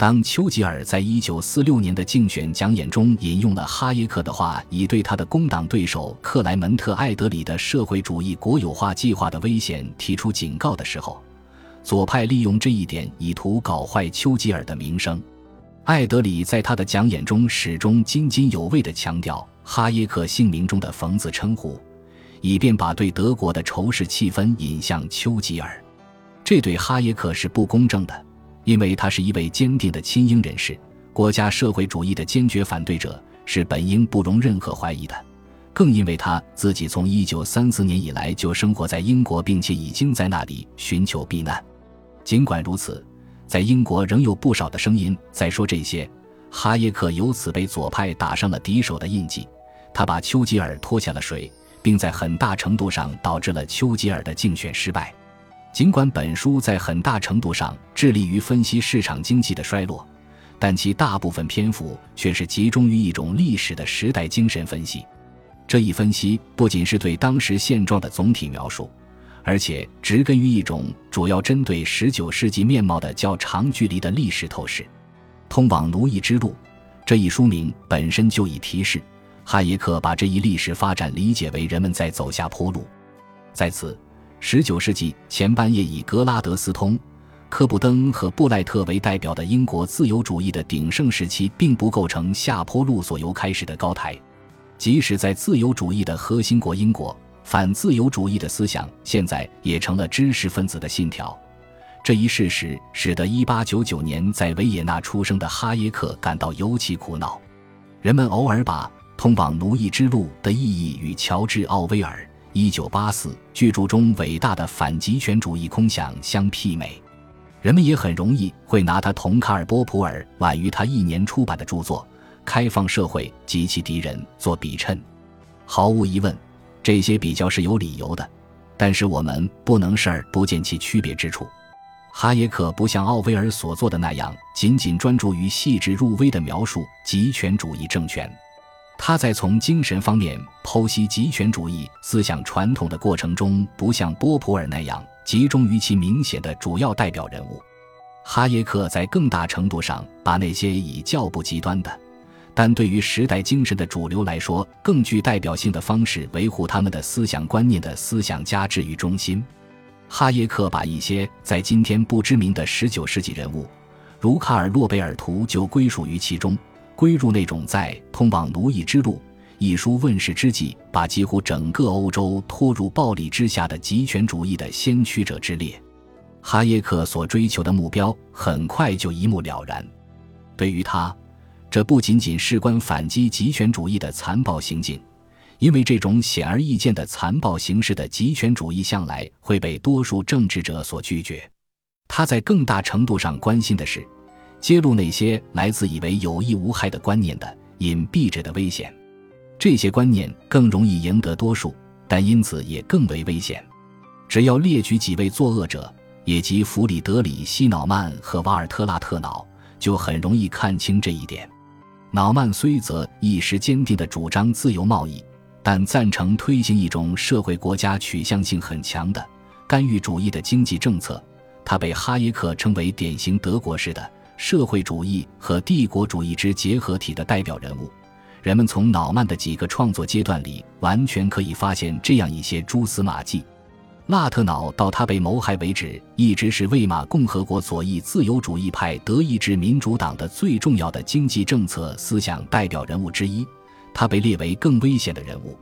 当丘吉尔在一九四六年的竞选讲演中引用了哈耶克的话，以对他的工党对手克莱门特·艾德里的社会主义国有化计划的危险提出警告的时候，左派利用这一点以图搞坏丘吉尔的名声。艾德里在他的讲演中始终津津有味地强调哈耶克姓名中的“冯”字称呼，以便把对德国的仇视气氛引向丘吉尔。这对哈耶克是不公正的。因为他是一位坚定的亲英人士，国家社会主义的坚决反对者，是本应不容任何怀疑的。更因为他自己从1934年以来就生活在英国，并且已经在那里寻求避难。尽管如此，在英国仍有不少的声音在说这些。哈耶克由此被左派打上了敌手的印记，他把丘吉尔拖下了水，并在很大程度上导致了丘吉尔的竞选失败。尽管本书在很大程度上致力于分析市场经济的衰落，但其大部分篇幅却是集中于一种历史的时代精神分析。这一分析不仅是对当时现状的总体描述，而且植根于一种主要针对19世纪面貌的较长距离的历史透视。《通往奴役之路》这一书名本身就已提示，哈耶克把这一历史发展理解为人们在走下坡路。在此。十九世纪前半叶，以格拉德斯通、科布登和布赖特为代表的英国自由主义的鼎盛时期，并不构成下坡路所由开始的高台。即使在自由主义的核心国英国，反自由主义的思想现在也成了知识分子的信条。这一事实使得一八九九年在维也纳出生的哈耶克感到尤其苦恼。人们偶尔把通往奴役之路的意义与乔治·奥威尔。一九八四巨著中伟大的反极权主义空想相媲美，人们也很容易会拿他同卡尔波普尔晚于他一年出版的著作《开放社会及其敌人》做比衬。毫无疑问，这些比较是有理由的，但是我们不能视而不见其区别之处。哈耶克不像奥威尔所做的那样，仅仅专注于细致入微的描述极权主义政权。他在从精神方面剖析极权主义思想传统的过程中，不像波普尔那样集中于其明显的主要代表人物。哈耶克在更大程度上把那些以较不极端的，但对于时代精神的主流来说更具代表性的方式维护他们的思想观念的思想家置于中心。哈耶克把一些在今天不知名的19世纪人物，如卡尔·诺贝尔图，就归属于其中。归入那种在《通往奴役之路》一书问世之际，把几乎整个欧洲拖入暴力之下的极权主义的先驱者之列。哈耶克所追求的目标很快就一目了然。对于他，这不仅仅事关反击极权主义的残暴行径，因为这种显而易见的残暴形式的极权主义向来会被多数政治者所拒绝。他在更大程度上关心的是。揭露那些来自以为有益无害的观念的隐蔽着的危险，这些观念更容易赢得多数，但因此也更为危险。只要列举几位作恶者，也即弗里德里希·瑙曼和瓦尔特拉特瑙，就很容易看清这一点。瑙曼虽则一时坚定地主张自由贸易，但赞成推行一种社会国家取向性很强的干预主义的经济政策。他被哈耶克称为典型德国式的。社会主义和帝国主义之结合体的代表人物，人们从瑙曼的几个创作阶段里完全可以发现这样一些蛛丝马迹。纳特瑙到他被谋害为止，一直是魏玛共和国左翼自由主义派德意志民主党的最重要的经济政策思想代表人物之一。他被列为更危险的人物。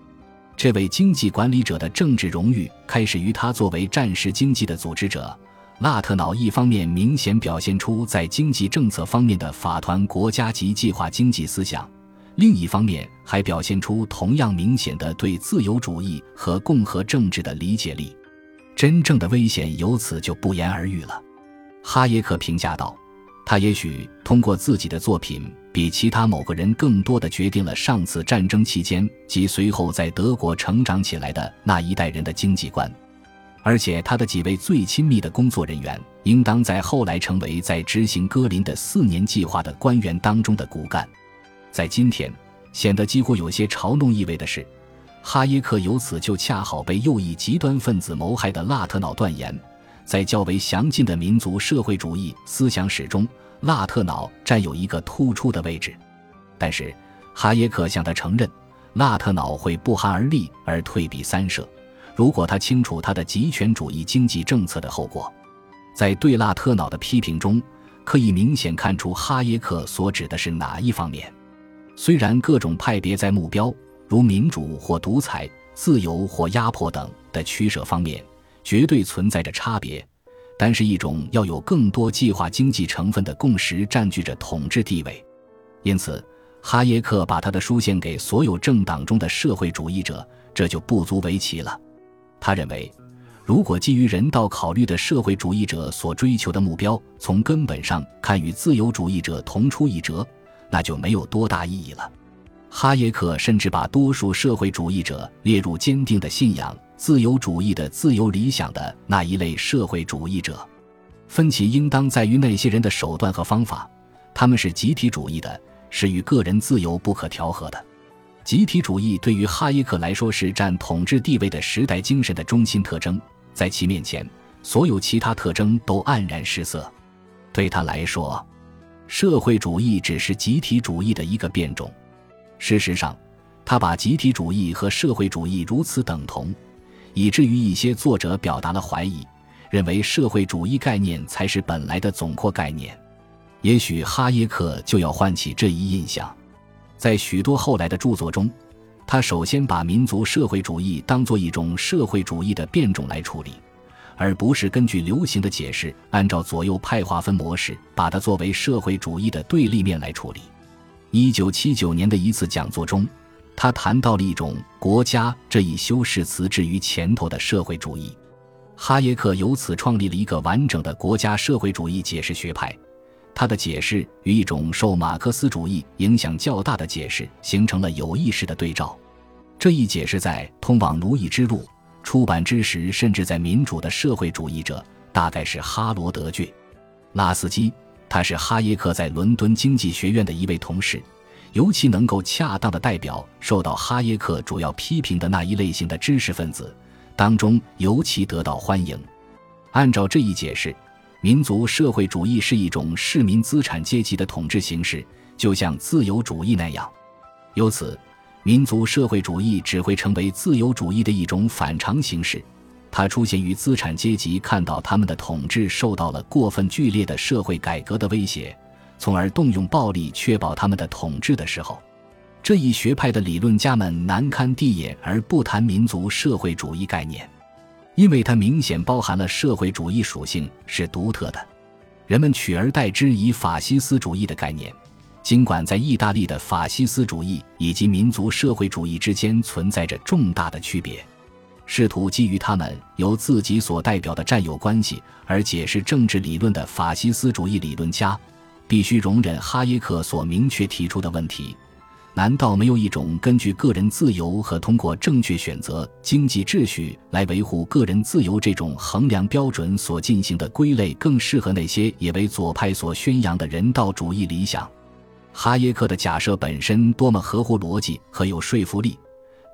这位经济管理者的政治荣誉开始于他作为战时经济的组织者。纳特瑙一方面明显表现出在经济政策方面的法团国家级计划经济思想，另一方面还表现出同样明显的对自由主义和共和政治的理解力。真正的危险由此就不言而喻了。哈耶克评价道：“他也许通过自己的作品，比其他某个人更多的决定了上次战争期间及随后在德国成长起来的那一代人的经济观。”而且，他的几位最亲密的工作人员，应当在后来成为在执行戈林的四年计划的官员当中的骨干。在今天，显得几乎有些嘲弄意味的是，哈耶克由此就恰好被右翼极端分子谋害的拉特瑙断言，在较为详尽的民族社会主义思想史中，拉特瑙占有一个突出的位置。但是，哈耶克向他承认，拉特瑙会不寒而栗而退避三舍。如果他清楚他的极权主义经济政策的后果，在对拉特瑙的批评中，可以明显看出哈耶克所指的是哪一方面。虽然各种派别在目标，如民主或独裁、自由或压迫等的取舍方面，绝对存在着差别，但是一种要有更多计划经济成分的共识占据着统治地位。因此，哈耶克把他的书献给所有政党中的社会主义者，这就不足为奇了。他认为，如果基于人道考虑的社会主义者所追求的目标从根本上看与自由主义者同出一辙，那就没有多大意义了。哈耶克甚至把多数社会主义者列入坚定的信仰自由主义的自由理想的那一类社会主义者。分歧应当在于那些人的手段和方法，他们是集体主义的，是与个人自由不可调和的。集体主义对于哈耶克来说是占统治地位的时代精神的中心特征，在其面前，所有其他特征都黯然失色。对他来说，社会主义只是集体主义的一个变种。事实上，他把集体主义和社会主义如此等同，以至于一些作者表达了怀疑，认为社会主义概念才是本来的总括概念。也许哈耶克就要唤起这一印象。在许多后来的著作中，他首先把民族社会主义当作一种社会主义的变种来处理，而不是根据流行的解释，按照左右派划分模式，把它作为社会主义的对立面来处理。一九七九年的一次讲座中，他谈到了一种“国家”这一修饰词置于前头的社会主义。哈耶克由此创立了一个完整的国家社会主义解释学派。他的解释与一种受马克思主义影响较大的解释形成了有意识的对照。这一解释在《通往奴役之路》出版之时，甚至在《民主的社会主义者》大概是哈罗德·倔拉斯基，他是哈耶克在伦敦经济学院的一位同事，尤其能够恰当的代表受到哈耶克主要批评的那一类型的知识分子，当中尤其得到欢迎。按照这一解释。民族社会主义是一种市民资产阶级的统治形式，就像自由主义那样。由此，民族社会主义只会成为自由主义的一种反常形式。它出现于资产阶级看到他们的统治受到了过分剧烈的社会改革的威胁，从而动用暴力确保他们的统治的时候。这一学派的理论家们难堪地也而不谈民族社会主义概念。因为它明显包含了社会主义属性，是独特的。人们取而代之以法西斯主义的概念，尽管在意大利的法西斯主义以及民族社会主义之间存在着重大的区别。试图基于他们由自己所代表的占有关系而解释政治理论的法西斯主义理论家，必须容忍哈耶克所明确提出的问题。难道没有一种根据个人自由和通过正确选择经济秩序来维护个人自由这种衡量标准所进行的归类更适合那些也为左派所宣扬的人道主义理想？哈耶克的假设本身多么合乎逻辑和有说服力，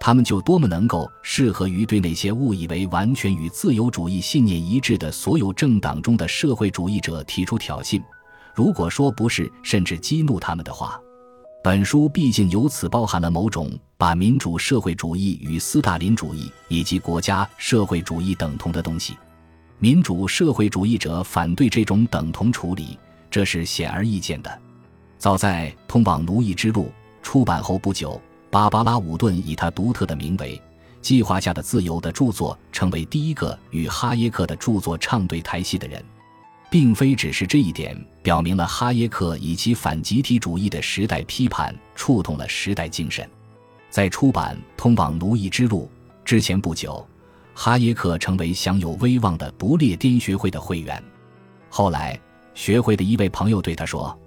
他们就多么能够适合于对那些误以为完全与自由主义信念一致的所有政党中的社会主义者提出挑衅。如果说不是，甚至激怒他们的话。本书毕竟由此包含了某种把民主社会主义与斯大林主义以及国家社会主义等同的东西。民主社会主义者反对这种等同处理，这是显而易见的。早在《通往奴役之路》出版后不久，芭芭拉·伍顿以他独特的名为《计划下的自由》的著作，成为第一个与哈耶克的著作唱对台戏的人。并非只是这一点表明了哈耶克以其反集体主义的时代批判触动了时代精神。在出版《通往奴役之路》之前不久，哈耶克成为享有威望的不列颠学会的会员。后来，学会的一位朋友对他说：“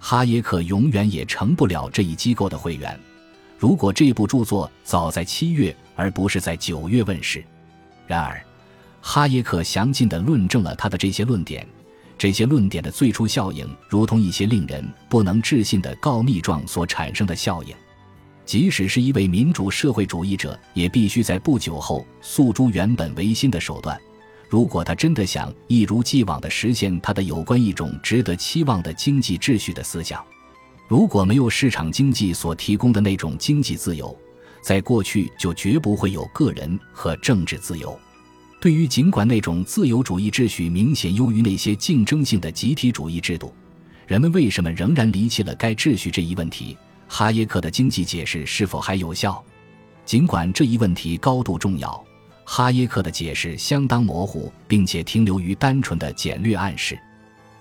哈耶克永远也成不了这一机构的会员。如果这部著作早在七月而不是在九月问世。”然而，哈耶克详尽地论证了他的这些论点。这些论点的最初效应，如同一些令人不能置信的告密状所产生的效应。即使是一位民主社会主义者，也必须在不久后诉诸原本维新的手段，如果他真的想一如既往地实现他的有关一种值得期望的经济秩序的思想，如果没有市场经济所提供的那种经济自由，在过去就绝不会有个人和政治自由。对于尽管那种自由主义秩序明显优于那些竞争性的集体主义制度，人们为什么仍然离弃了该秩序这一问题？哈耶克的经济解释是否还有效？尽管这一问题高度重要，哈耶克的解释相当模糊，并且停留于单纯的简略暗示。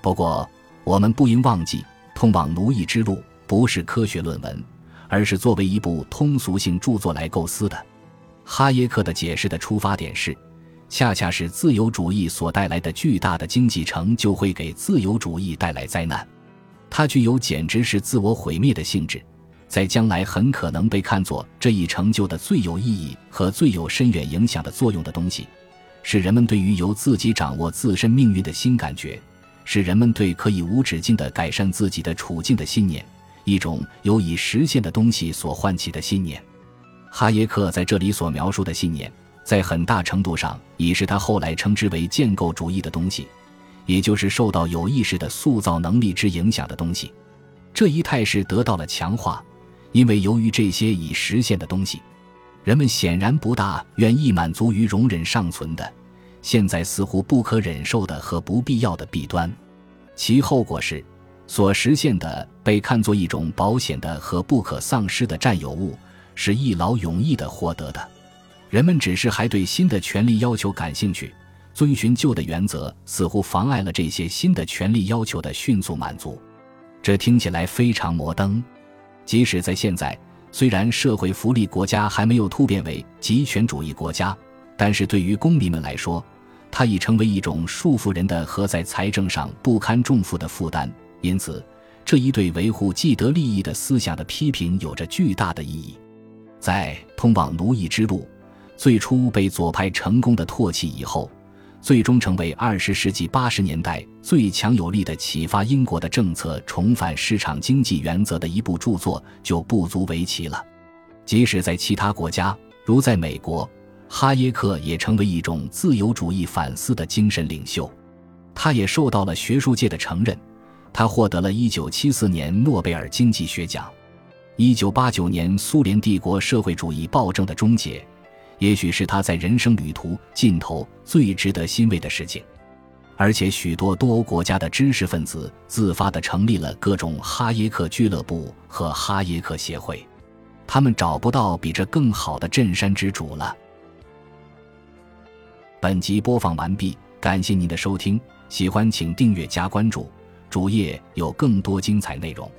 不过，我们不应忘记，《通往奴役之路》不是科学论文，而是作为一部通俗性著作来构思的。哈耶克的解释的出发点是。恰恰是自由主义所带来的巨大的经济成就会给自由主义带来灾难，它具有简直是自我毁灭的性质，在将来很可能被看作这一成就的最有意义和最有深远影响的作用的东西，是人们对于由自己掌握自身命运的新感觉，是人们对可以无止境地改善自己的处境的信念，一种由已实现的东西所唤起的信念。哈耶克在这里所描述的信念。在很大程度上，已是他后来称之为建构主义的东西，也就是受到有意识的塑造能力之影响的东西。这一态势得到了强化，因为由于这些已实现的东西，人们显然不大愿意满足于容忍尚存的、现在似乎不可忍受的和不必要的弊端。其后果是，所实现的被看作一种保险的和不可丧失的占有物，是一劳永逸的获得的。人们只是还对新的权利要求感兴趣，遵循旧的原则似乎妨碍了这些新的权利要求的迅速满足。这听起来非常摩登。即使在现在，虽然社会福利国家还没有突变为极权主义国家，但是对于公民们来说，它已成为一种束缚人的和在财政上不堪重负的负担。因此，这一对维护既得利益的思想的批评有着巨大的意义。在通往奴役之路。最初被左派成功的唾弃以后，最终成为二十世纪八十年代最强有力的启发英国的政策重返市场经济原则的一部著作就不足为奇了。即使在其他国家，如在美国，哈耶克也成为一种自由主义反思的精神领袖。他也受到了学术界的承认，他获得了一九七四年诺贝尔经济学奖。一九八九年，苏联帝国社会主义暴政的终结。也许是他在人生旅途尽头最值得欣慰的事情，而且许多多欧国家的知识分子自发地成立了各种哈耶克俱乐部和哈耶克协会，他们找不到比这更好的镇山之主了。本集播放完毕，感谢您的收听，喜欢请订阅加关注，主页有更多精彩内容。